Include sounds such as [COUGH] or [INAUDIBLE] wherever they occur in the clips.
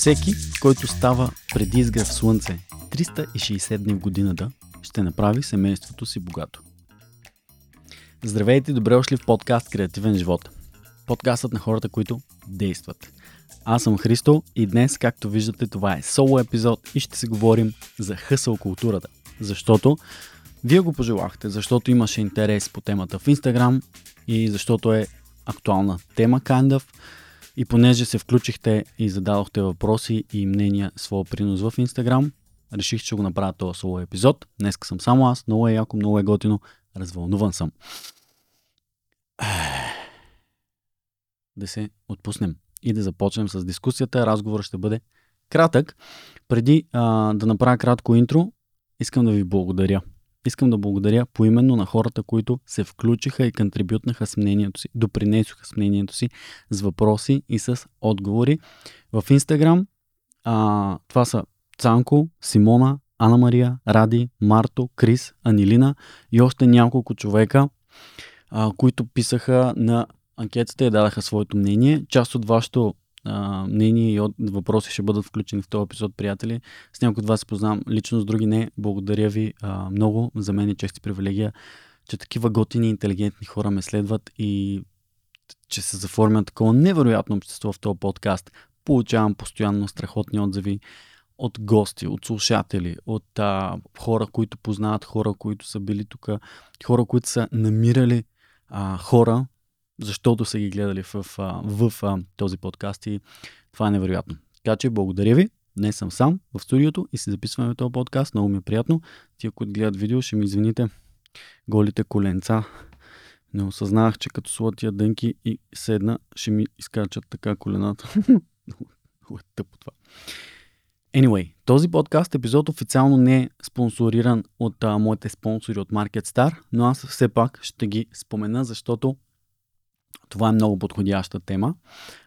Всеки, който става преди изгрев слънце 360 дни в годината, ще направи семейството си богато. Здравейте и добре дошли в подкаст Креативен живот. Подкастът на хората, които действат. Аз съм Христо и днес, както виждате, това е соло епизод и ще си говорим за хъсъл културата. Защото вие го пожелахте, защото имаше интерес по темата в Инстаграм и защото е актуална тема, kind of. И понеже се включихте и зададохте въпроси и мнения, своя принос в Инстаграм, реших, че го направя този соло епизод. Днес съм само аз, много е яко, много е готино, развълнуван съм. [SIGHS] Да се отпуснем и да започнем с дискусията. Разговорът ще бъде кратък. Преди а, да направя кратко интро, искам да ви благодаря. Искам да благодаря поименно на хората, които се включиха и контрибютнаха с мнението си, допринесоха с мнението си с въпроси и с отговори. В Инстаграм това са Цанко, Симона, Ана Мария, Ради, Марто, Крис, Анилина и още няколко човека, а, които писаха на анкетата и дадаха своето мнение. Част от вашето мнение и от въпроси ще бъдат включени в този епизод, приятели. С някои от вас се познавам лично, с други не. Благодаря ви а, много. За мен е чест и привилегия, че такива готини, интелигентни хора ме следват и че се заформя такова невероятно общество в този подкаст. Получавам постоянно страхотни отзиви от гости, от слушатели, от а, хора, които познават хора, които са били тук, хора, които са намирали а, хора, защото са ги гледали в, в, в, в този подкаст и това е невероятно. Така че благодаря ви. Днес съм сам в студиото и си записваме този подкаст. Много ми е приятно. Тия, които гледат видео, ще ми извините голите коленца. Не осъзнавах, че като слотия дънки и седна, ще ми изкачат така колената. [LAUGHS] Много е тъпо това. Anyway, този подкаст епизод официално не е спонсориран от а, моите спонсори от MarketStar, но аз все пак ще ги спомена, защото това е много подходяща тема.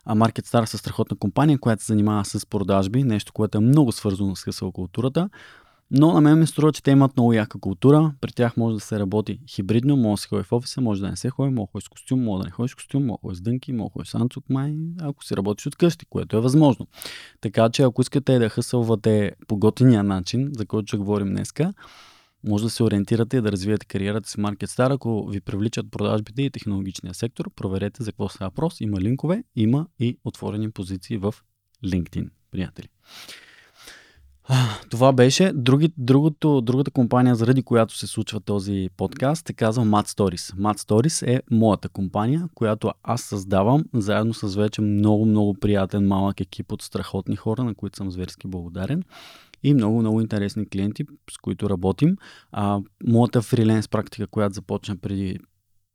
А MarketStar е страхотна компания, която се занимава с продажби, нещо, което е много свързано с хъсъл културата. Но на мен ми струва, че те имат много яка култура. При тях може да се работи хибридно, може да се ходи в офиса, може да не се ходи, може да ходи с костюм, може да не ходи с костюм, може да ходи с дънки, може да ходи с анцук май, ако си работиш от къщи, което е възможно. Така че ако искате да хъсълвате по готиния начин, за който ще говорим днеска, може да се ориентирате и да развиете кариерата си Market Star, ако ви привличат продажбите и технологичния сектор. Проверете за какво става въпрос. Има линкове, има и отворени позиции в LinkedIn, приятели. Това беше Други, другото, другата компания, заради която се случва този подкаст, се казва Mad Stories. Mad Stories е моята компания, която аз създавам заедно с вече много, много приятен малък екип от страхотни хора, на които съм зверски благодарен и много, много интересни клиенти, с които работим. А, моята фриленс практика, която започна преди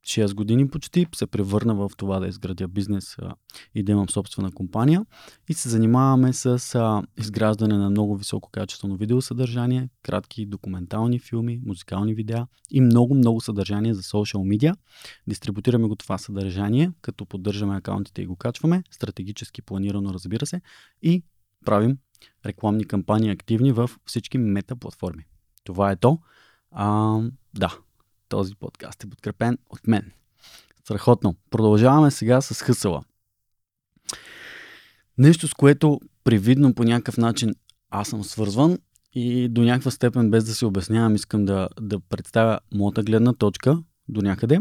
6 години почти, се превърна в това да изградя бизнес а, и да имам собствена компания. И се занимаваме с а, изграждане на много високо качествено видеосъдържание, кратки документални филми, музикални видеа и много, много съдържание за социал медиа. Дистрибутираме го това съдържание, като поддържаме акаунтите и го качваме, стратегически планирано, разбира се, и правим рекламни кампании активни в всички мета платформи. Това е то. А, да, този подкаст е подкрепен от мен. Страхотно. Продължаваме сега с хъсъла. Нещо, с което привидно по някакъв начин аз съм свързван и до някаква степен, без да се обяснявам, искам да, да представя моята гледна точка до някъде,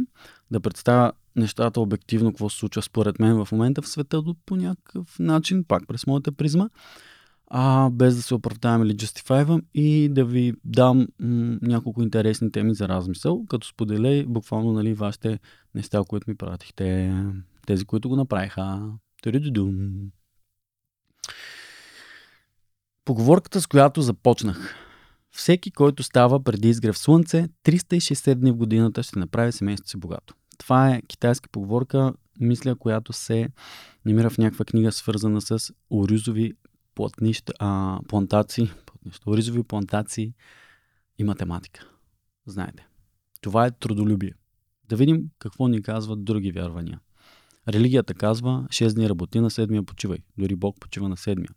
да представя нещата обективно, какво се случва според мен в момента в света по някакъв начин, пак през моята призма а, без да се оправдавам или justifyвам и да ви дам м- няколко интересни теми за размисъл, като споделя буквално нали, вашите неща, които ми пратихте, тези, които го направиха. Поговорката, с която започнах. Всеки, който става преди изгрев слънце, 360 дни в годината ще направи семейството си богато. Това е китайска поговорка, мисля, която се намира в някаква книга, свързана с орюзови платнища, а, плантации, платнища, оризови плантации и математика. Знаете. Това е трудолюбие. Да видим какво ни казват други вярвания. Религията казва 6 дни работи, на седмия почивай. Дори Бог почива на седмия.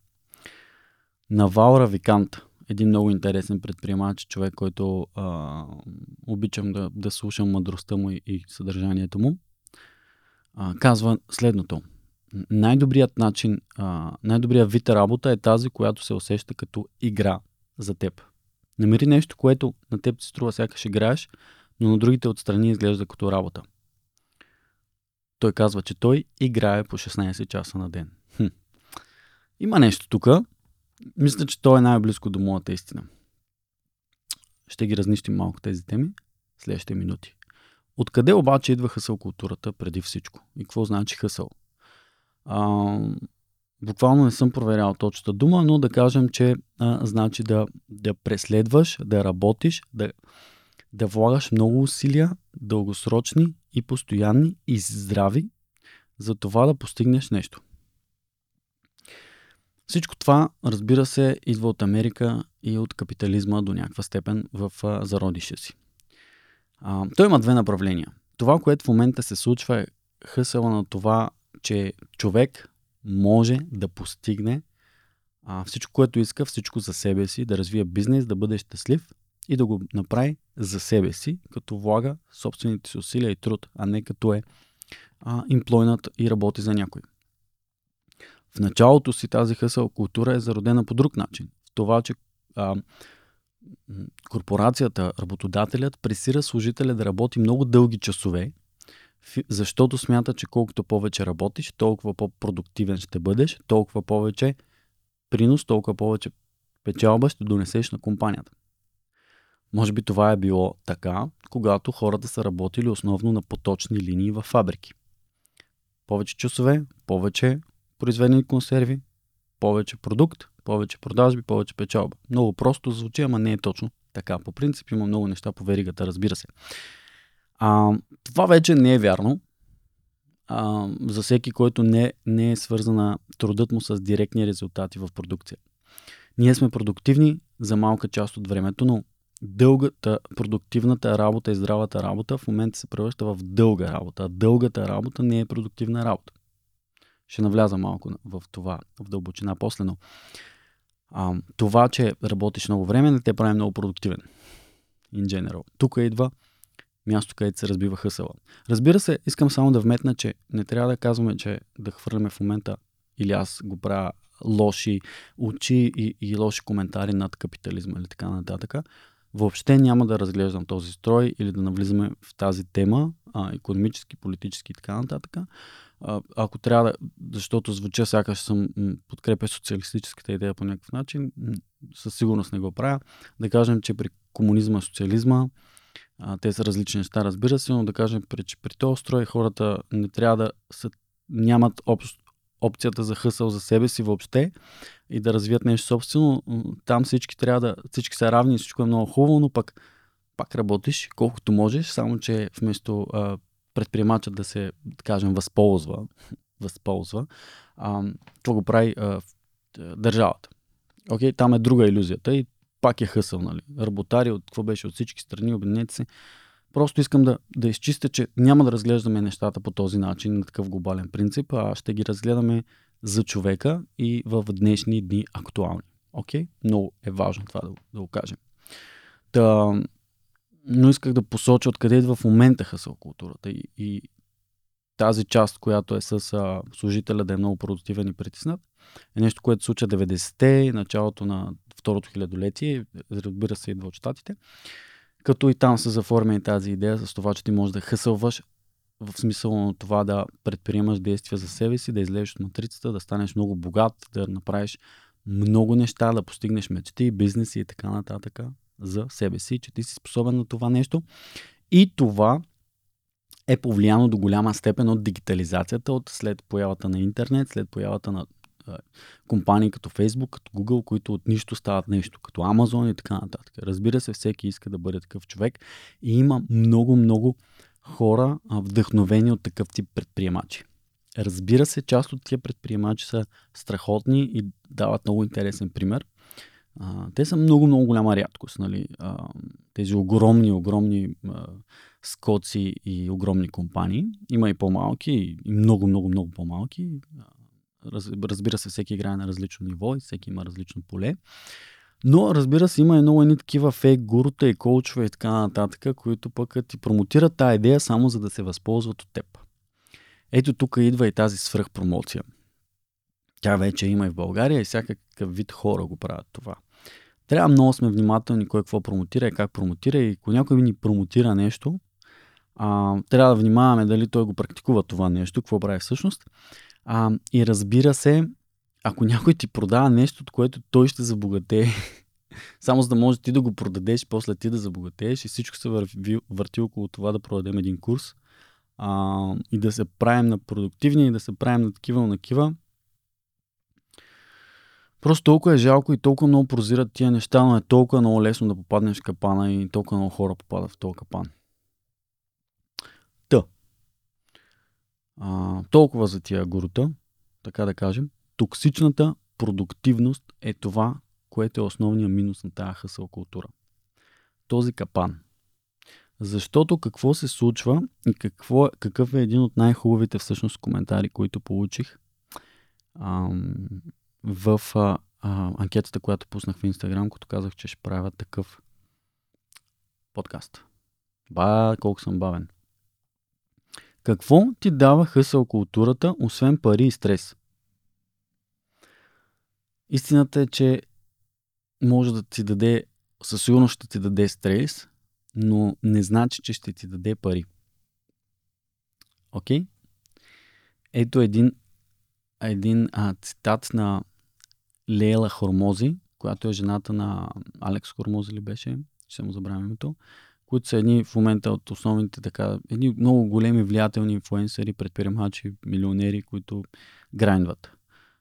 Навал Равикант, един много интересен предприемач, човек, който а, обичам да, да слушам мъдростта му и, и съдържанието му, а, казва следното. Най-добрият начин, а, най-добрият вид работа е тази, която се усеща като игра за теб. Намери нещо, което на теб се струва сякаш играеш, но на другите отстрани изглежда като работа. Той казва, че той играе по 16 часа на ден. Хм. Има нещо тук. Мисля, че той е най-близко до моята истина. Ще ги разнищим малко тези теми следващите минути. Откъде обаче идва хъсъл културата преди всичко? И какво значи хъсъл? А, буквално не съм проверял точната дума, но да кажем, че а, значи да, да преследваш, да работиш, да, да влагаш много усилия, дългосрочни и постоянни и здрави, за това да постигнеш нещо. Всичко това, разбира се, идва от Америка и от капитализма до някаква степен в а, зародище си. А, той има две направления. Това, което в момента се случва е хъсъла на това, че човек може да постигне а, всичко, което иска, всичко за себе си, да развие бизнес, да бъде щастлив и да го направи за себе си, като влага собствените си усилия и труд, а не като е а, имплойнат и работи за някой. В началото си тази хъсъл култура е зародена по друг начин. В това, че а, корпорацията, работодателят пресира служителя да работи много дълги часове, защото смята, че колкото повече работиш, толкова по-продуктивен ще бъдеш, толкова повече принос, толкова повече печалба ще донесеш на компанията. Може би това е било така, когато хората са работили основно на поточни линии в фабрики. Повече часове, повече произведени консерви, повече продукт, повече продажби, повече печалба. Много просто звучи, ама не е точно така. По принцип има много неща по веригата, разбира се. А, това вече не е вярно. А, за всеки, който не, не е свързана трудът му с директни резултати в продукция. Ние сме продуктивни за малка част от времето, но дългата, продуктивната работа и здравата работа в момента се превръща в дълга работа. Дългата работа не е продуктивна работа. Ще навляза малко в това, в дълбочина после, но а, това, че работиш много време, не те прави много продуктивен. In general. Тук идва място, където се разбива хъсъла. Разбира се, искам само да вметна, че не трябва да казваме, че да хвърляме в момента или аз го правя лоши очи и, и лоши коментари над капитализма или така нататък. Въобще няма да разглеждам този строй или да навлизаме в тази тема, а, економически, политически и така нататък. А, ако трябва да, защото звуча сякаш съм подкрепя социалистическата идея по някакъв начин, със сигурност не го правя. Да кажем, че при комунизма, социализма, а, те са различни неща, разбира се, но да кажем, при, че при този строй хората не трябва да са, нямат общ, опцията за хъсъл за себе си въобще и да развият нещо собствено. Там всички трябва да, всички са равни, всичко е много хубаво, но пък пак работиш колкото можеш, само че вместо а, предприемачът да се, да кажем, възползва, [LAUGHS] възползва а, това го прави а, държавата. Окей, там е друга иллюзията и пак е хъсъл, нали? Работари от какво беше от всички страни, обединете се. Просто искам да, да изчистя, че няма да разглеждаме нещата по този начин, на такъв глобален принцип, а ще ги разгледаме за човека и в днешни дни актуални. Окей? Okay? Много е важно това да, да го кажем. Та, но исках да посоча откъде идва в момента хъсъл културата и, и тази част, която е с а, служителя да е много продуктивен и притиснат, е нещо, което се случва 90-те, началото на второто хилядолетие, разбира се, идва от щатите. Като и там се заформя тази идея с това, че ти можеш да хъсълваш в смисъл на това да предприемаш действия за себе си, да излезеш от матрицата, да станеш много богат, да направиш много неща, да постигнеш мечти, бизнеси и така нататък за себе си, че ти си способен на това нещо. И това е повлияно до голяма степен от дигитализацията, от след появата на интернет, след появата на компании като Facebook, като Google, които от нищо стават нещо, като Amazon и така нататък. Разбира се, всеки иска да бъде такъв човек и има много, много хора вдъхновени от такъв тип предприемачи. Разбира се, част от тия предприемачи са страхотни и дават много интересен пример. Те са много, много голяма рядкост. Нали? Тези огромни, огромни скоци и огромни компании. Има и по-малки, и много, много, много по-малки. Раз, разбира се, всеки играе на различно ниво и всеки има различно поле. Но, разбира се, има и много едни такива фейк гурута и коучове и така нататък, които пък ти промотират тази идея само за да се възползват от теб. Ето тук идва и тази свръхпромоция. Тя вече има и в България и всякакъв вид хора го правят това. Трябва много сме внимателни кой какво промотира и как промотира и ако някой ни промотира нещо, а, трябва да внимаваме дали той го практикува това нещо, какво прави всъщност. А, и разбира се, ако някой ти продава нещо, от което той ще забогатее, [LAUGHS] само за да може ти да го продадеш, после ти да забогатееш и всичко се върви, върти около това да продадем един курс а, и да се правим на продуктивни и да се правим на такива, на такива. Просто толкова е жалко и толкова много прозират тия неща, но е толкова много лесно да попаднеш в капана и толкова много хора попадат в този капан. Та. А, толкова за тия гурута, така да кажем. Токсичната продуктивност е това, което е основният минус на тази хъсъл култура. Този капан. Защото какво се случва и какво, какъв е един от най-хубавите всъщност коментари, които получих ам, в а, а, анкетата, която пуснах в Инстаграм, като казах, че ще правя такъв подкаст. Ба, колко съм бавен. Какво ти дава хъсъл културата, освен пари и стрес? Истината е, че може да ти даде, със сигурност ще ти даде стрес, но не значи, че ще ти даде пари. Окей? Okay? Ето един, един а, цитат на Лейла Хормози, която е жената на Алекс Хормози ли беше, ще му забравям името, които са едни в момента от основните така, едни много големи влиятелни инфуенсери, предприемачи, милионери, които грайндват.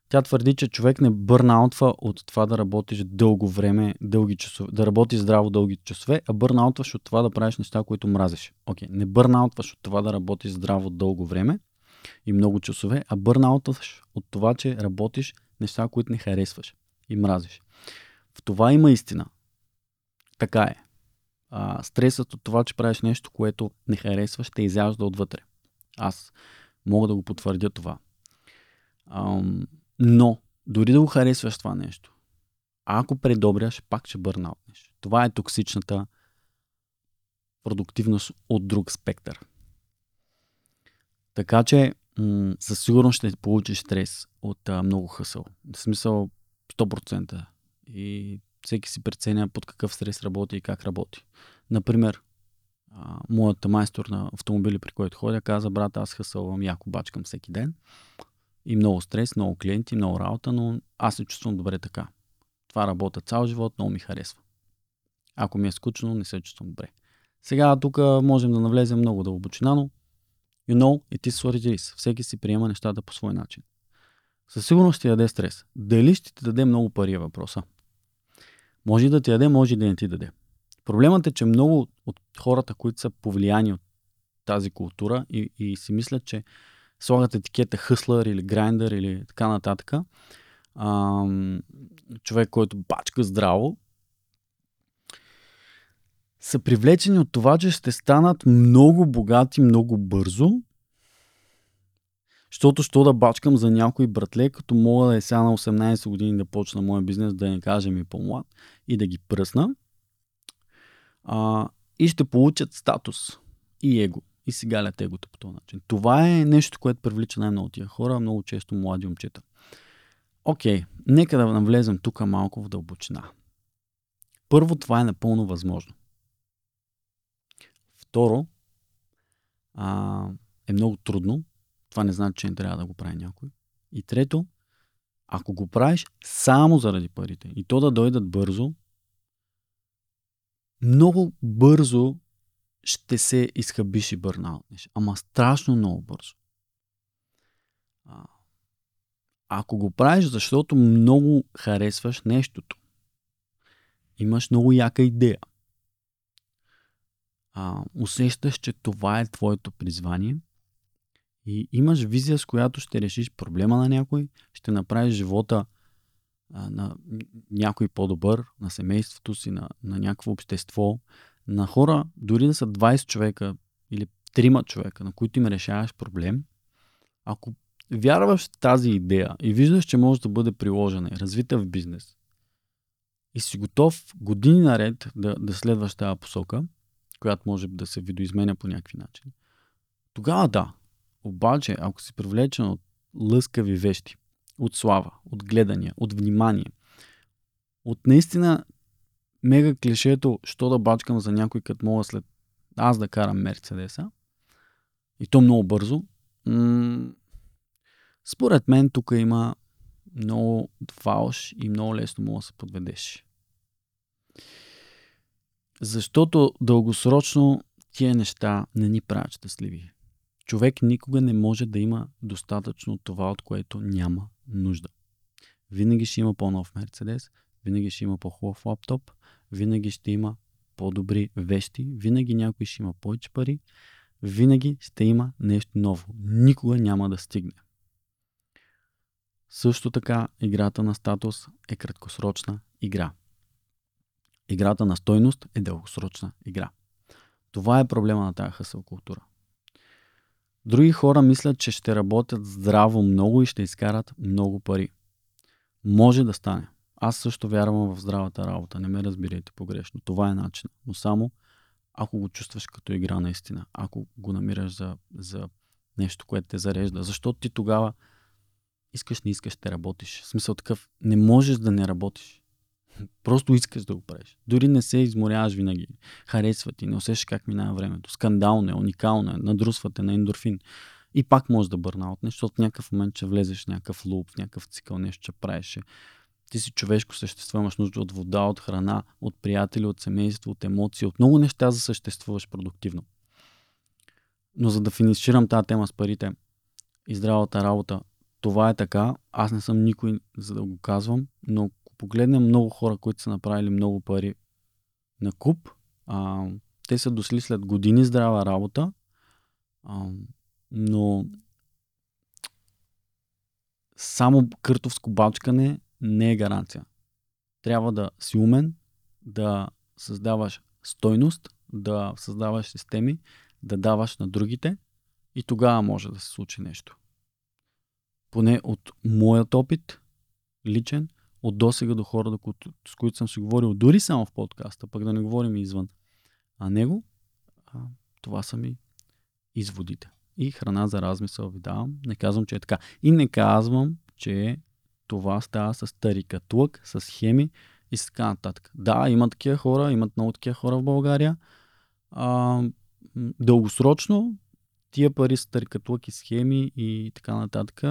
Тя твърди, че човек не бърнаутва от това да работиш дълго време, дълги часове, да работиш здраво дълги часове, а бърнаутваш от това да правиш неща, които мразиш. Окей, okay. не бърнаутваш от това да работиш здраво дълго време и много часове, а бърнаутваш от това, че работиш неща, които не харесваш и мразиш. В това има истина. Така е. А, стресът от това, че правиш нещо, което не харесваш, те изяжда отвътре. Аз мога да го потвърдя това. Ам, но, дори да го харесваш това нещо, ако предобряш, пак ще бърнаутнеш. Това е токсичната продуктивност от друг спектър. Така че, м- със сигурност ще получиш стрес от а, много хъсъл. В смисъл 100%. И всеки си преценя под какъв стрес работи и как работи. Например, а, моята майстор на автомобили, при който ходя, каза, брат, аз хъсълвам яко бачкам всеки ден. И много стрес, много клиенти, много работа, но аз се чувствам добре така. Това работа цял живот, много ми харесва. Ако ми е скучно, не се чувствам добре. Сега тук можем да навлезем много дълбочина, но you know, it is what it is. Всеки си приема нещата по свой начин. Със сигурност ще даде стрес. Дали ще ти даде много пари е въпроса. Може да ти даде, може да не ти даде. Проблемът е, че много от хората, които са повлияни от тази култура и, и си мислят, че слагат етикета хъслър или грайндър или така нататък, а, човек, който бачка здраво, са привлечени от това, че ще станат много богати много бързо, защото що да бачкам за някой братле, като мога да е сега на 18 години да почна моя бизнес, да не кажем и по-млад, и да ги пръсна. А, и ще получат статус и его. И си галят егото по този начин. Това е нещо, което привлича най-много тия хора, много често млади момчета. Окей, нека да навлезем тук малко в дълбочина. Първо, това е напълно възможно. Второ, а, е много трудно. Това не значи, че не трябва да го прави някой. И трето, ако го правиш само заради парите и то да дойдат бързо, много бързо ще се изхъбиш и бърнаутнеш. Ама страшно много бързо. Ако го правиш, защото много харесваш нещото, имаш много яка идея, а, усещаш, че това е твоето призвание и имаш визия, с която ще решиш проблема на някой, ще направиш живота а, на някой по-добър, на семейството си, на, на някакво общество, на хора, дори да са 20 човека или 3 човека, на които им решаваш проблем, ако вярваш в тази идея и виждаш, че може да бъде приложена и развита в бизнес, и си готов години наред да, да следваш тази посока, която може да се видоизменя по някакви начини, тогава да, Обаче, ако си привлечен от лъскави вещи, от слава, от гледания, от внимание, от наистина мега клишето, що да бачкам за някой, като мога след аз да карам Мерцедеса, и то много бързо, м- според мен тук има много фалш и много лесно мога да се подведеш. Защото дългосрочно тия неща не ни правят щастливи. Човек никога не може да има достатъчно това, от което няма нужда. Винаги ще има по-нов Мерцедес, винаги ще има по-хубав лаптоп, винаги ще има по-добри вещи, винаги някой ще има повече пари, винаги ще има нещо ново. Никога няма да стигне. Също така, играта на статус е краткосрочна игра. Играта на стойност е дългосрочна игра. Това е проблема на тази хъсъл култура. Други хора мислят, че ще работят здраво много и ще изкарат много пари. Може да стане. Аз също вярвам в здравата работа. Не ме разбирайте погрешно. Това е начин. Но само ако го чувстваш като игра наистина. Ако го намираш за, за нещо, което те зарежда. Защото ти тогава искаш, не искаш, ще работиш. В смисъл такъв, не можеш да не работиш. Просто искаш да го правиш. Дори не се изморяваш винаги. Харесва ти, не усещаш как минава времето. Скандално е, уникално е, надрусвате на ендорфин. И пак може да бърна от нещо, защото в някакъв момент ще влезеш в някакъв луп, в някакъв цикъл, нещо ще правиш. Ти си човешко същество, имаш нужда от вода, от храна, от приятели, от семейство, от емоции, от много неща за съществуваш продуктивно. Но за да финиширам тази тема с парите и здравата работа, това е така. Аз не съм никой, за да го казвам, но погледнем много хора, които са направили много пари на куп, а, те са дошли след години здрава работа, а, но само къртовско бачкане не е гаранция. Трябва да си умен, да създаваш стойност, да създаваш системи, да даваш на другите и тогава може да се случи нещо. Поне от моят опит, личен, от досега до хора, с които съм си говорил, дори само в подкаста, пък да не говорим и извън. А него, а, това са ми изводите. И храна за размисъл ви давам. Не казвам, че е така. И не казвам, че това става с тарикатлък, с хеми и с така нататък. Да, има такива хора, имат много такива хора в България. А, дългосрочно тия пари са тарикатлъки схеми и така нататък,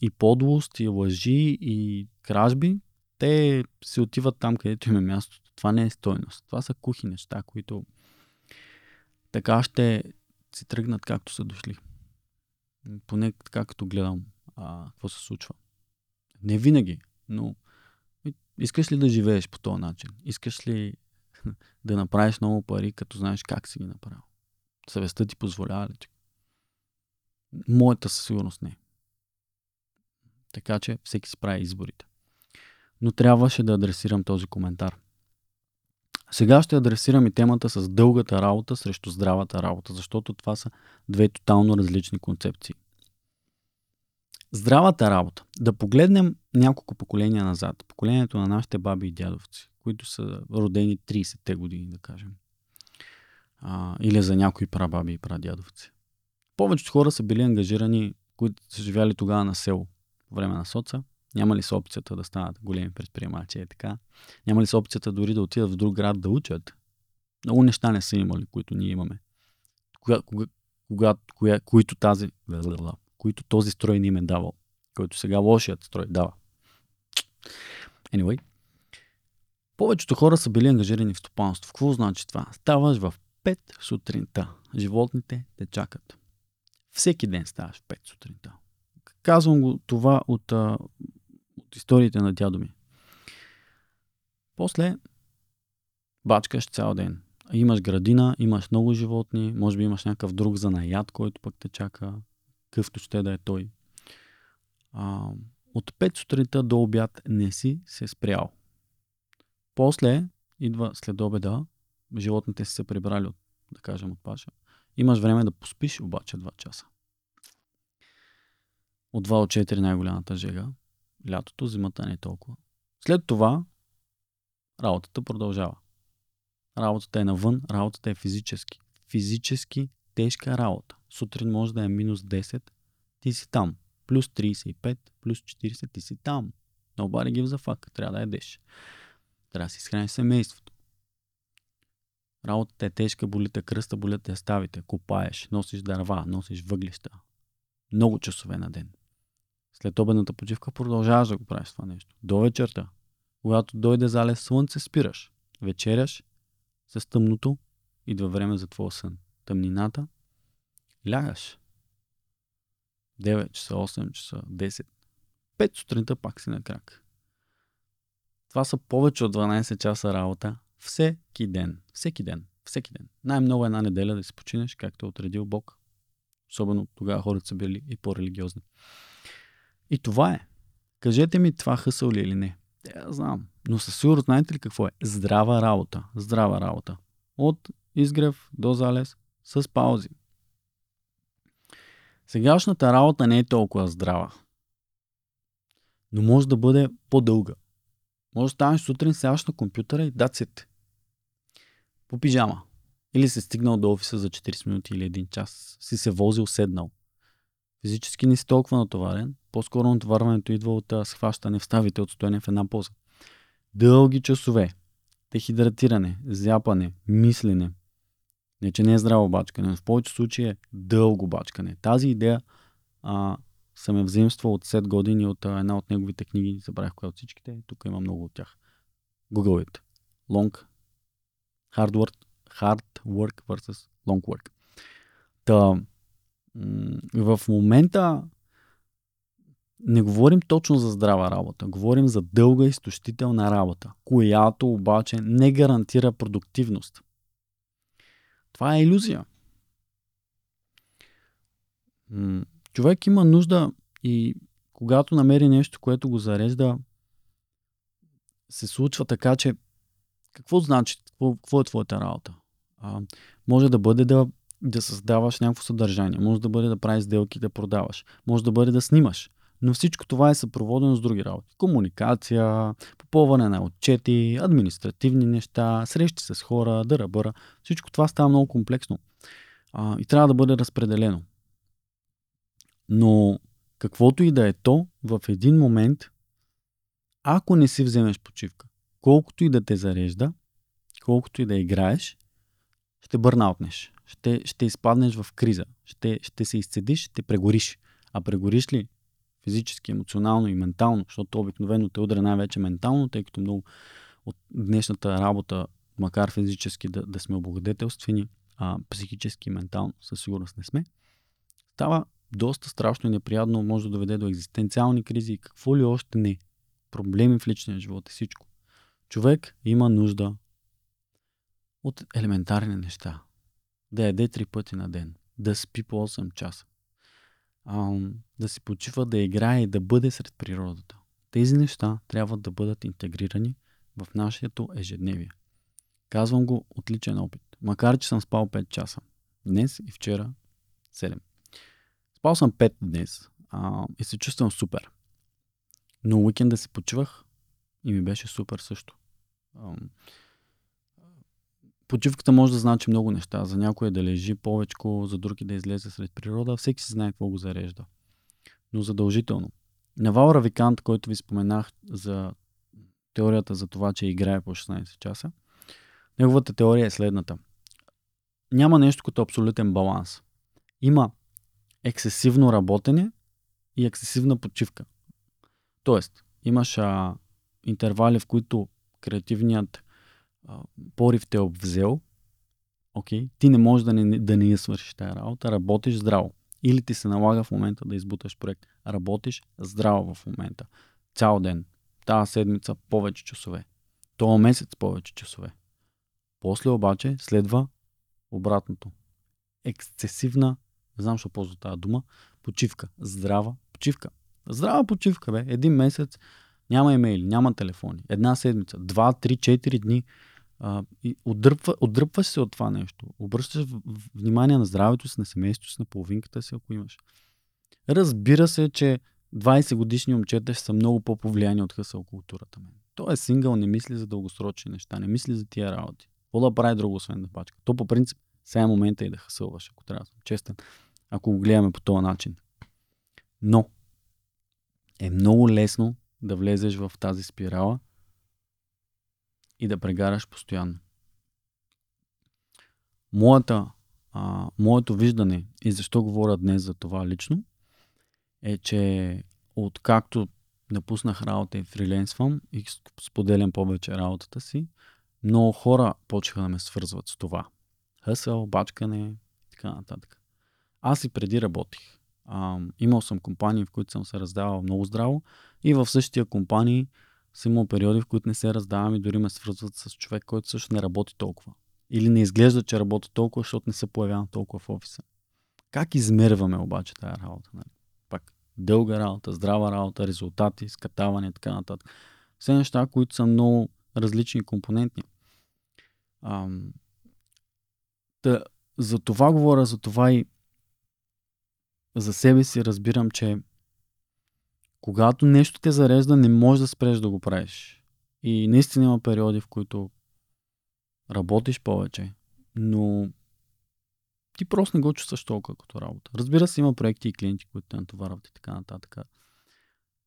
и подлост, и лъжи, и кражби, те се отиват там, където им е мястото. Това не е стойност. Това са кухи неща, които така ще си тръгнат както са дошли. Поне така като гледам а, какво се случва. Не винаги, но искаш ли да живееш по този начин? Искаш ли [LAUGHS] да направиш много пари, като знаеш как си ги направил? Съвестта ти позволява ли ти? Моята със сигурност не. Така че всеки си прави изборите. Но трябваше да адресирам този коментар. Сега ще адресирам и темата с дългата работа срещу здравата работа, защото това са две тотално различни концепции. Здравата работа. Да погледнем няколко поколения назад. Поколението на нашите баби и дядовци, които са родени 30-те години, да кажем а, или за някои прабаби и прадядовци. Повечето хора са били ангажирани, които са живяли тогава на село, време на соца. Няма ли са опцията да станат големи предприемачи е така? Няма ли са опцията дори да отидат в друг град да учат? Много неща не са имали, които ние имаме. Кога, кога, кога, коя, които, тази, които този строй не им е давал. Който сега лошият строй дава. Anyway, повечето хора са били ангажирани в стопанство. Какво значи това? Ставаш в 5 сутринта. Животните те чакат. Всеки ден ставаш в 5 сутринта. Казвам го това от, от историите на дядо ми. После бачкаш цял ден. Имаш градина, имаш много животни, може би имаш някакъв друг занаят, който пък те чака, къвто ще да е той. А, от 5 сутринта до обяд не си се спрял. После идва след обеда, животните си се прибрали от, да кажем, от паша. Имаш време да поспиш обаче 2 часа. От 2 от 4 най-голямата жега. Лятото, зимата не е толкова. След това работата продължава. Работата е навън, работата е физически. Физически тежка работа. Сутрин може да е минус 10, ти си там. Плюс 35, плюс 40, ти си там. Nobody gives a fuck. Трябва да ядеш. Трябва да си изхраниш семейството. Работата е тежка, болите кръста, болят те ставите, копаеш, носиш дърва, носиш въглища. Много часове на ден. След обедната почивка продължаваш да го правиш това нещо. До вечерта, когато дойде залез слънце, спираш. Вечеряш с тъмното, идва време за твоя сън. Тъмнината, лягаш. 9 часа, 8 часа, 10. 5 сутринта пак си на крак. Това са повече от 12 часа работа всеки ден. Всеки ден. Всеки ден. Най-много една неделя да си починеш, както е отредил Бог. Особено тогава хората са били и по-религиозни. И това е. Кажете ми това хъсъл ли или не. Я знам. Но със сигурност знаете ли какво е? Здрава работа. Здрава работа. От изгрев до залез с паузи. Сегашната работа не е толкова здрава. Но може да бъде по-дълга. Може да станеш сутрин, сядаш на компютъра и даците. По пижама. Или си стигнал до офиса за 40 минути или 1 час. Си се возил, седнал. Физически не си толкова натоварен. По-скоро натоварването идва от схващане в ставите от стоене в една поза. Дълги часове. Дехидратиране, зяпане, мислене. Не, че не е здраво бачкане, но в повече случаи е дълго бачкане. Тази идея а, съм е взаимствал от 7 години от а, една от неговите книги, забравих коя от всичките, тук има много от тях. Google it. Long hard work, hard work versus long work. Та, в момента не говорим точно за здрава работа, говорим за дълга изтощителна работа, която обаче не гарантира продуктивност. Това е иллюзия. Човек има нужда и когато намери нещо, което го зарежда, се случва така, че какво значи, какво, какво е твоята работа? А, може да бъде да, да създаваш някакво съдържание, може да бъде да правиш сделки, да продаваш, може да бъде да снимаш. Но всичко това е съпроводено с други работи. Комуникация, попълване на отчети, административни неща, срещи с хора, дъръбъра. Всичко това става много комплексно. А, и трябва да бъде разпределено. Но каквото и да е то, в един момент, ако не си вземеш почивка, колкото и да те зарежда, колкото и да играеш, ще бърнаутнеш. Ще, ще изпаднеш в криза. Ще, ще се изцедиш, ще прегориш. А прегориш ли физически, емоционално и ментално, защото обикновено те удря най-вече ментално, тъй като много от днешната работа, макар физически да, да сме облагодетелствени, а психически и ментално със сигурност не сме, става доста страшно и неприятно, може да доведе до екзистенциални кризи и какво ли още не. Проблеми в личния живот и всичко. Човек има нужда от елементарни неща. Да яде три пъти на ден. Да спи по 8 часа а, да си почива, да играе и да бъде сред природата. Тези неща трябва да бъдат интегрирани в нашето ежедневие. Казвам го от личен опит. Макар, че съм спал 5 часа. Днес и вчера 7. Спал съм 5 днес а, и се чувствам супер. Но уикенда си почивах и ми беше супер също. А, почивката може да значи много неща. За някой е да лежи повече, за други да излезе сред природа. Всеки си знае какво го зарежда. Но задължително. Навал Равикант, който ви споменах за теорията за това, че играе по 16 часа, неговата теория е следната. Няма нещо като абсолютен баланс. Има ексесивно работене и ексесивна почивка. Тоест, имаш а, интервали, в които креативният порив те е обвзел, окей, ти не можеш да не, да не я свършиш тази работа, работиш здраво. Или ти се налага в момента да избуташ проект. Работиш здраво в момента. Цял ден. Тази седмица повече часове. Това месец повече часове. После обаче следва обратното. Ексцесивна, не знам, защо ползва тази дума, почивка. Здрава почивка. Здрава почивка, бе. Един месец няма имейли, няма телефони. Една седмица, два, три, четири дни а, и отдръпва, отдръпваш се от това нещо. Обръщаш внимание на здравето си, на семейството си, на половинката си, ако имаш. Разбира се, че 20 годишни момчета ще са много по-повлияни от хъсъл културата. Той е сингъл, не мисли за дългосрочни неща, не мисли за тия работи. Какво да прави друго, освен да пачка? То по принцип Сега е момента и да хасълваш, ако трябва да съм честен. Ако го гледаме по този начин. Но е много лесно да влезеш в тази спирала и да прегараш постоянно. Моята, а, моето виждане и защо говоря днес за това лично, е, че откакто напуснах работа и фриленсвам и споделям повече работата си, много хора почеха да ме свързват с това. Хъсъл, бачкане и така нататък. Аз и преди работих. А, имал съм компании, в които съм се раздавал много здраво и в същия компании съм имал периоди, в които не се раздавам и дори ме свързват с човек, който също не работи толкова. Или не изглежда, че работи толкова, защото не се появява толкова в офиса. Как измерваме обаче тази работа? Нали? Пак дълга работа, здрава работа, резултати, скатаване и така нататък. Все неща, които са много различни компонентни. Ам, да, за това говоря, за това и за себе си разбирам, че когато нещо те зарежда, не можеш да спреш да го правиш. И наистина има периоди, в които работиш повече, но ти просто не го чувстваш толкова като работа. Разбира се, има проекти и клиенти, които те натоварват и така нататък.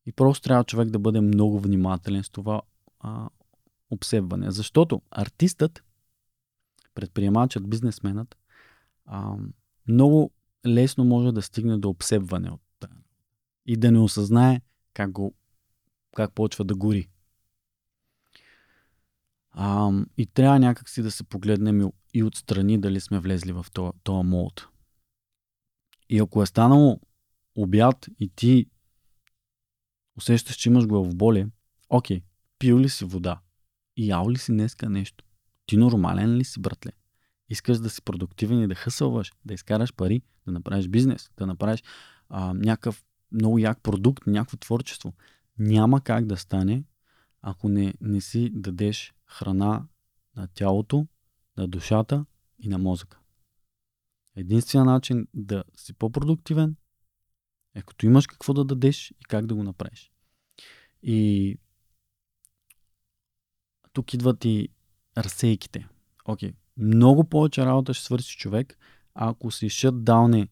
И просто трябва човек да бъде много внимателен с това а, обсебване. Защото артистът, предприемачът, бизнесменът, а, много лесно може да стигне до обсебване от и да не осъзнае как, го, как почва да гори. А, и трябва някакси да се погледнем и отстрани дали сме влезли в този молд. И ако е станало обяд и ти усещаш, че имаш главоболие, окей, пил ли си вода? И ял ли си днеска нещо? Ти нормален ли си, братле? Искаш да си продуктивен и да хъсълваш, да изкараш пари, да направиш бизнес, да направиш а, някакъв много як продукт, някакво творчество. Няма как да стане, ако не, не си дадеш храна на тялото, на душата и на мозъка. Единственият начин да си по-продуктивен е като имаш какво да дадеш и как да го направиш. И тук идват и разсейките. Окей, много повече работа ще свърши човек, ако си шътдауне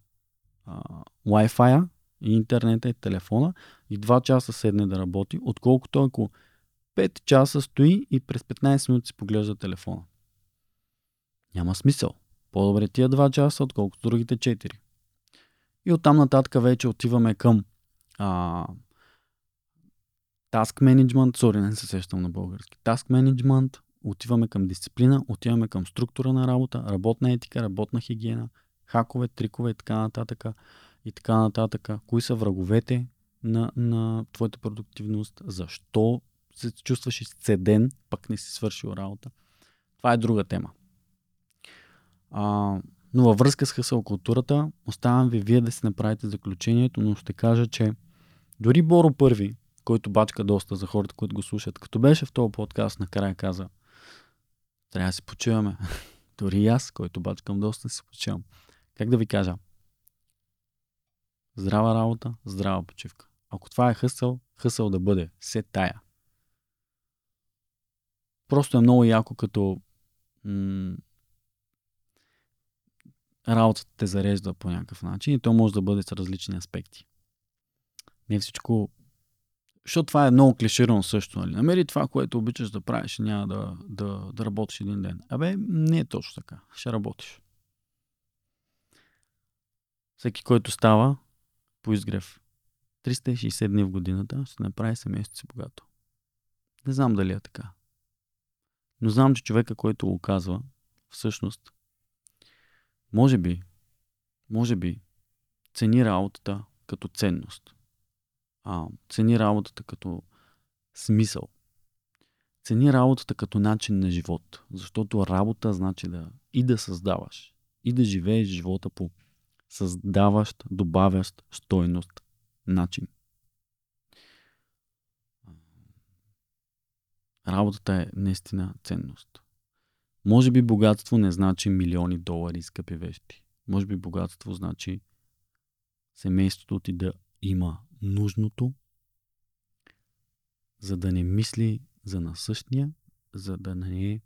Wi-Fi и интернета и телефона и 2 часа седне да работи, отколкото ако 5 часа стои и през 15 минути си поглежда телефона. Няма смисъл. По-добре тия 2 часа, отколкото другите 4. И оттам нататък вече отиваме към а, task management, сори, не се сещам на български. Task management, отиваме към дисциплина, отиваме към структура на работа, работна етика, работна хигиена, хакове, трикове и така нататък. И така нататък. Кои са враговете на, на твоята продуктивност? Защо се чувстваш изцеден, пък не си свършил работа? Това е друга тема. А, но във връзка с хъсъл културата, оставям ви вие да си направите заключението, но ще кажа, че дори Боро първи, който бачка доста за хората, които го слушат, като беше в този подкаст, накрая каза, трябва да си почиваме. [LAUGHS] дори аз, който бачкам доста, си почивам. Как да ви кажа? Здрава работа, здрава почивка. Ако това е хъсъл, хъсъл да бъде. Се тая. Просто е много яко, като м- работата те зарежда по някакъв начин и то може да бъде с различни аспекти. Не всичко. Защото това е много клиширано също. Нали? Намери това, което обичаш да правиш, няма да, да, да работиш един ден. Абе, не е точно така. Ще работиш. Всеки, който става, по изгрев 360 дни в годината ще направи семейството си богато. Не знам дали е така. Но знам, че човека, който го казва, всъщност, може би, може би, цени работата като ценност. А, цени работата като смисъл. Цени работата като начин на живот. Защото работа значи да и да създаваш, и да живееш живота по създаващ, добавящ стойност начин. Работата е наистина ценност. Може би богатство не значи милиони долари скъпи вещи. Може би богатство значи семейството ти да има нужното, за да не мисли за насъщния, за да не е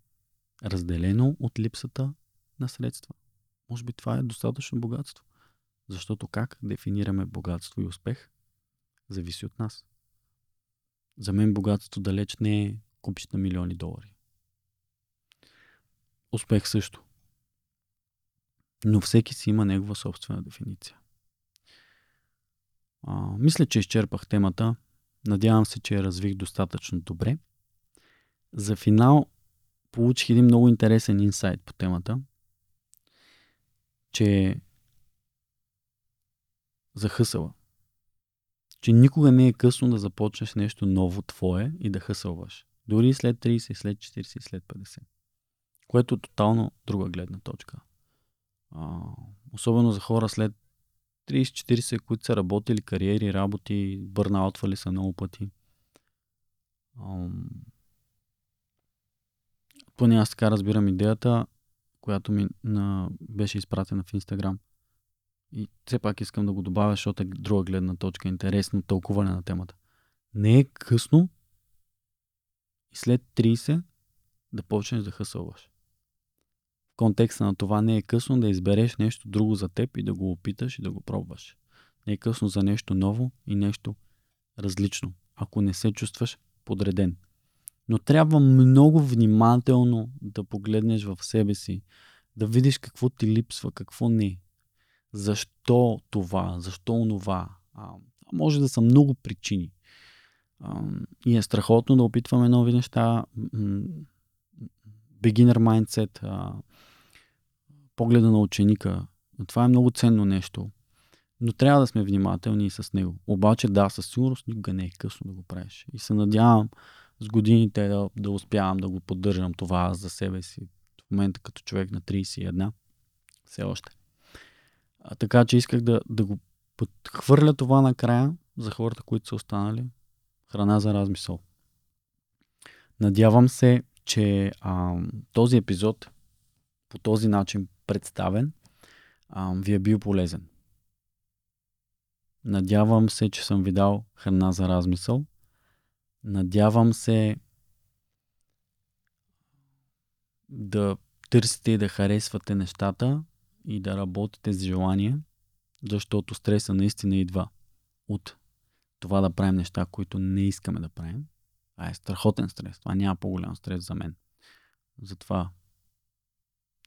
разделено от липсата на средства. може би това е достатъчно богатство. Защото как дефинираме богатство и успех, зависи от нас. За мен богатство далеч не е купиш на милиони долари. Успех също. Но всеки си има негова собствена дефиниция. А, мисля, че изчерпах темата. Надявам се, че я развих достатъчно добре. За финал получих един много интересен инсайт по темата, че за хъсъла. Че никога не е късно да започнеш нещо ново твое и да хъсълваш. Дори след 30, след 40, след 50. Което е тотално друга гледна точка. А, особено за хора след 30-40, които са работили кариери, работи, бърнаутвали са много пъти. поне аз така разбирам идеята, която ми на, беше изпратена в Инстаграм. И все пак искам да го добавя, защото е друга гледна точка, интересно тълкуване на темата. Не е късно и след 30 да почнеш да хъсълваш. В контекста на това не е късно да избереш нещо друго за теб и да го опиташ и да го пробваш. Не е късно за нещо ново и нещо различно, ако не се чувстваш подреден. Но трябва много внимателно да погледнеш в себе си, да видиш какво ти липсва, какво не. Защо това, защо онова. А, може да са много причини. А, и е страхотно да опитваме нови неща. Beginner mindset, а, погледа на ученика. Това е много ценно нещо. Но трябва да сме внимателни и с него. Обаче да, със сигурност никога не е късно да го правиш. И се надявам с годините да, да успявам да го поддържам това за себе си. В момента като човек на 31. Все още. А, така че исках да, да го подхвърля това накрая за хората, които са останали. Храна за размисъл. Надявам се, че а, този епизод по този начин представен а, ви е бил полезен. Надявам се, че съм ви дал храна за размисъл. Надявам се да търсите и да харесвате нещата и да работите с желание, защото стреса наистина идва от това да правим неща, които не искаме да правим. Това е страхотен стрес. Това няма по-голям стрес за мен. Затова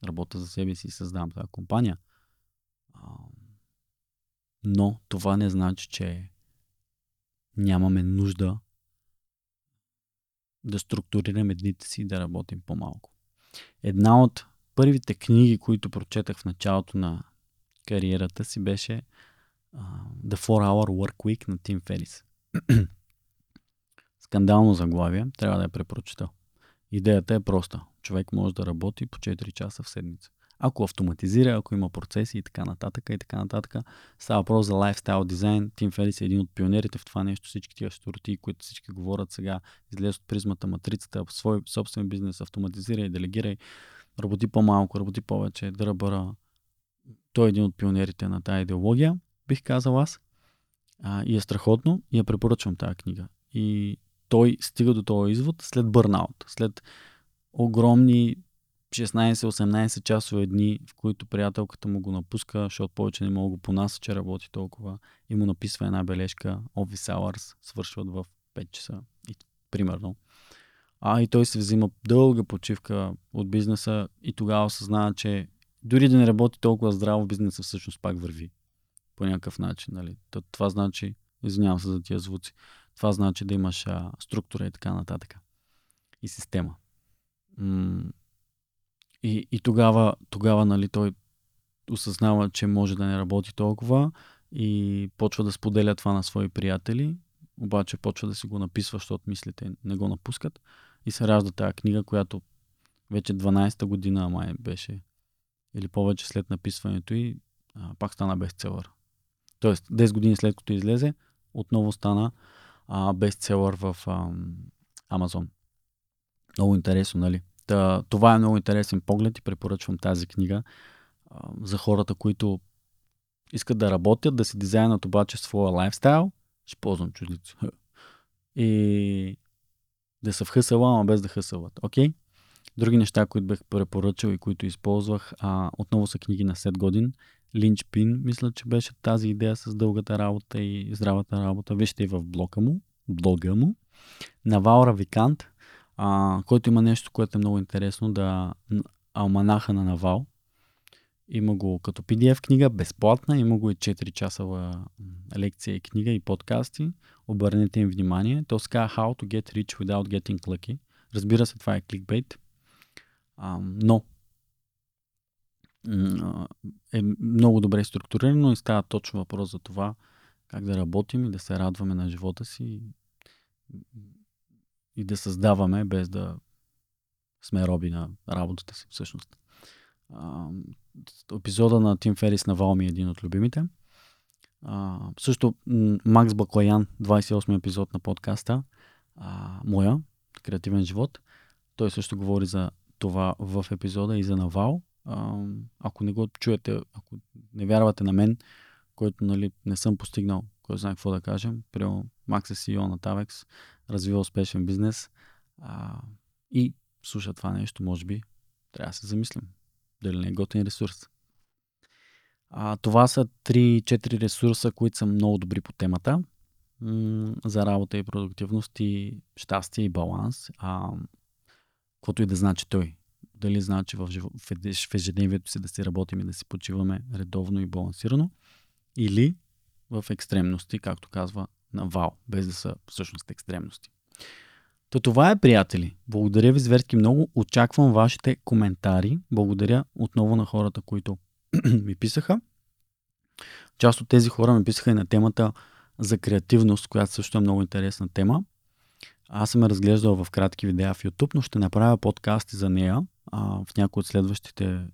работя за себе си и създавам тази компания. Но това не значи, че нямаме нужда да структурираме дните си и да работим по-малко. Една от първите книги, които прочетах в началото на кариерата си беше uh, The 4-Hour Work Week на Тим Ферис. [CLEARS THROAT] Скандално заглавие, трябва да я препрочитал. Идеята е проста. Човек може да работи по 4 часа в седмица. Ако автоматизира, ако има процеси и така нататък и така нататък, става въпрос за лайфстайл дизайн. Тим Ферис е един от пионерите в това нещо. Всички тия стороти, които всички говорят сега, излез от призмата матрицата, свой собствен бизнес, автоматизирай, делегирай, работи по-малко, работи повече, дръбъра. Той е един от пионерите на тази идеология, бих казал аз. А, и е страхотно и я препоръчвам тази книга. И той стига до този извод след бърнаут, след огромни 16-18 часове дни, в които приятелката му го напуска, защото повече не мога го понася, че работи толкова и му написва една бележка, office hours, свършват в 5 часа, и, примерно. А и той се взима дълга почивка от бизнеса и тогава осъзнава, че дори да не работи толкова здраво, бизнеса всъщност пак върви по някакъв начин. Нали? Това значи, извинявам се за тия звуци, това значи да имаш а, структура и така нататък. И система. М- и, и тогава, тогава нали, той осъзнава, че може да не работи толкова и почва да споделя това на свои приятели, обаче почва да си го написва, защото мислите не го напускат и се ражда тази книга, която вече 12-та година май беше или повече след написването и а, пак стана бестселър. Тоест, 10 години след като излезе, отново стана а, бестселър в а, Амазон. Много интересно, нали? Та, това е много интересен поглед и препоръчвам тази книга а, за хората, които искат да работят, да си дизайнат обаче своя лайфстайл. Ще ползвам чудици. [LAUGHS] И да са в хъсъла, ама без да хъсълват. Окей? Okay? Други неща, които бях препоръчал и които използвах, а, отново са книги на Сет Годин. Линч Пин, мисля, че беше тази идея с дългата работа и здравата работа. Вижте и в блога му. Блога му. Навал Равикант, а, който има нещо, което е много интересно, да Алманаха на Навал. Има го като PDF книга, безплатна, има го и 4 часова лекция и книга и подкасти. Обърнете им внимание. То се казва How to get rich without getting lucky. Разбира се, това е кликбейт. А, но е много добре структурирано и става точно въпрос за това как да работим и да се радваме на живота си и да създаваме без да сме роби на работата си всъщност. А, епизода на Тим Ферис на Валми е един от любимите. А, също Макс Баклаян, 28 епизод на подкаста, а, моя, креативен живот. Той също говори за това в епизода и за Навал. А, ако не го чуете, ако не вярвате на мен, който нали, не съм постигнал, кой знае какво да кажем, приема Макс е CEO на Tavex, развива успешен бизнес а, и слуша това нещо, може би трябва да се замислим дали не е готин ресурс. А, това са 3-4 ресурса, които са много добри по темата м- за работа и продуктивност и щастие и баланс. А, каквото и да значи той. Дали значи в, живо, в ежедневието си да си работим и да си почиваме редовно и балансирано, или в екстремности, както казва Навал, без да са всъщност екстремности. То това е, приятели. Благодаря ви зверски много. Очаквам вашите коментари. Благодаря отново на хората, които [CLEARS THROAT] ми писаха. Част от тези хора ми писаха и на темата за креативност, която също е много интересна тема. Аз съм я разглеждал в кратки видеа в YouTube, но ще направя подкасти за нея а, в някои от следващите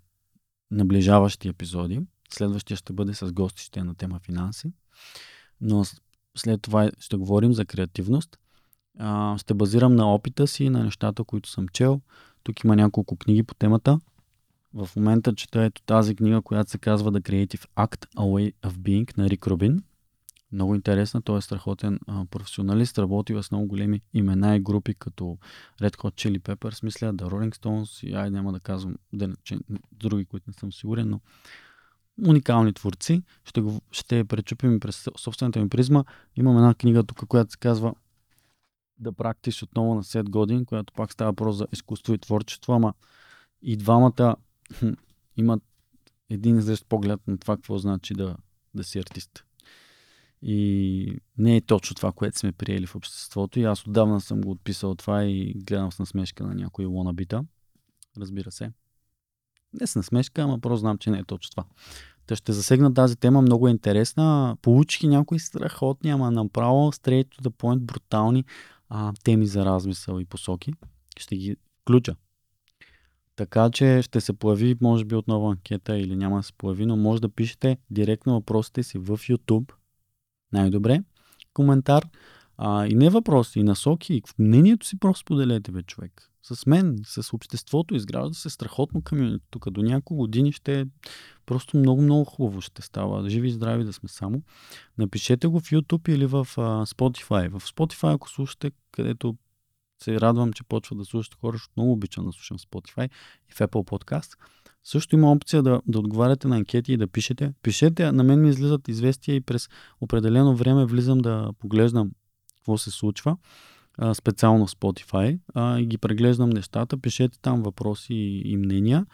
наближаващи епизоди. Следващия ще бъде с гости, ще е на тема финанси. Но след това ще говорим за креативност. А, ще базирам на опита си, на нещата, които съм чел. Тук има няколко книги по темата. В момента чета ето тази книга, която се казва The Creative Act, A Way of Being на Рик Робин. Много интересна, той е страхотен а, професионалист, работи с много големи имена и групи, като Red Hot Chili Peppers, мисля, The Rolling Stones и ай няма да казвам да, че, други, които не съм сигурен, но уникални творци. Ще, го, ще пречупим през собствената ми призма. Имам една книга тук, която се казва да практиш отново на 7 години, която пак става въпрос за изкуство и творчество, ама и двамата имат един изрещ поглед на това, какво значи да, да си артист. И не е точно това, което сме приели в обществото. И аз отдавна съм го отписал това и гледам с насмешка на някои лонабита. Разбира се. Не с насмешка, ама просто знам, че не е точно това. Та ще засегна тази тема, много е интересна. Получих и някои страхотни, ама направо straight to the point, брутални а, теми за размисъл и посоки. Ще ги включа. Така че ще се появи, може би, отново анкета или няма да се появи, но може да пишете директно въпросите си в YouTube. Най-добре. Коментар. А, и не въпроси, и насоки, и мнението си просто поделете, бе, човек. С мен, с обществото, изгражда се страхотно комьюнити. Тук до няколко години ще просто много, много хубаво ще става. Живи и здрави да сме само. Напишете го в YouTube или в uh, Spotify. В Spotify, ако слушате, където се радвам, че почва да слушате хора, защото много обичам да слушам Spotify и в Apple Podcast. Също има опция да, да отговаряте на анкети и да пишете. Пишете, на мен ми излизат известия и през определено време влизам да поглеждам какво се случва, а, специално в Spotify а, и ги преглеждам нещата. Пишете там въпроси и, и мнения.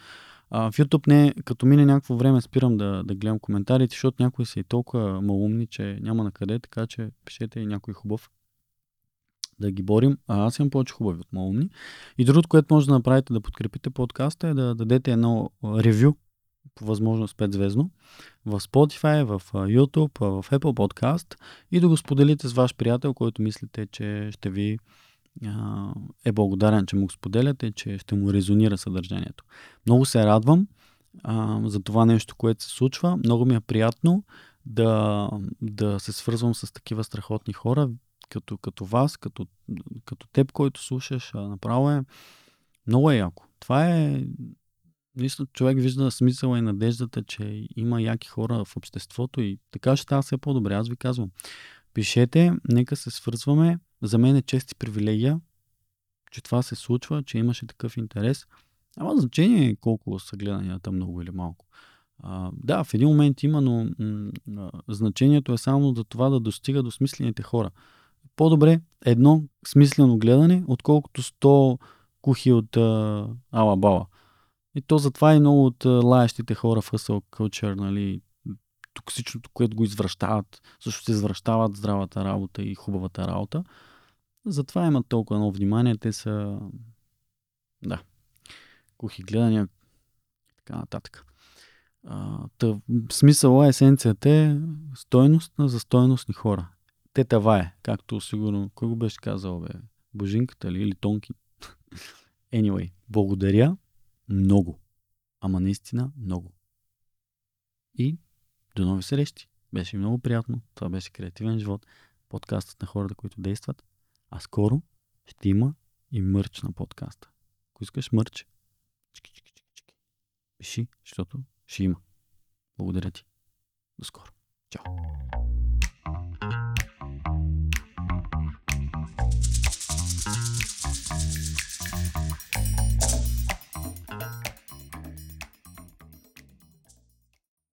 А, в YouTube не, като мине някакво време спирам да, да гледам коментарите, защото някои са и толкова малумни, че няма на къде, така че пишете и някой хубав да ги борим. А аз имам повече хубави от малумни. И другото, което може да направите да подкрепите подкаста е да дадете едно ревю по възможност 5 звездно в Spotify, в YouTube, в Apple Podcast и да го споделите с ваш приятел, който мислите, че ще ви е благодарен, че му го споделяте, че ще му резонира съдържанието. Много се радвам а, за това нещо, което се случва. Много ми е приятно да, да се свързвам с такива страхотни хора, като, като вас, като, като теб, който слушаш. Направо е много е яко. Това е наистина човек вижда смисъла и надеждата, че има яки хора в обществото и така ще става все по-добре. Аз ви казвам, пишете, нека се свързваме. За мен е чест и привилегия че това се случва, че имаше такъв интерес. Няма значение колко са гледанията много или малко. А, да, в един момент има, но м- значението е само за това да достига до смислените хора. По-добре едно смислено гледане, отколкото 100 кухи от а, ала-бала. И то затова и много от лаящите хора в Hustle Culture, нали, токсичното, което го извръщават, също се извръщават здравата работа и хубавата работа. Затова имат толкова много внимание. Те са, да, кухи гледания, така нататък. А, смисъла, есенцията е стойност за стойностни хора. Те това е, както сигурно, кой го беше казал, бе? Божинката ли или Тонки? [LAUGHS] anyway, благодаря много. Ама наистина много. И до нови срещи. Беше много приятно. Това беше Креативен живот. Подкастът на хората, които действат. А скоро ще има и мърч на подкаста. Ако искаш мърч, чики, чики, чики, чики. пиши, защото ще има. Благодаря ти. До скоро. Чао.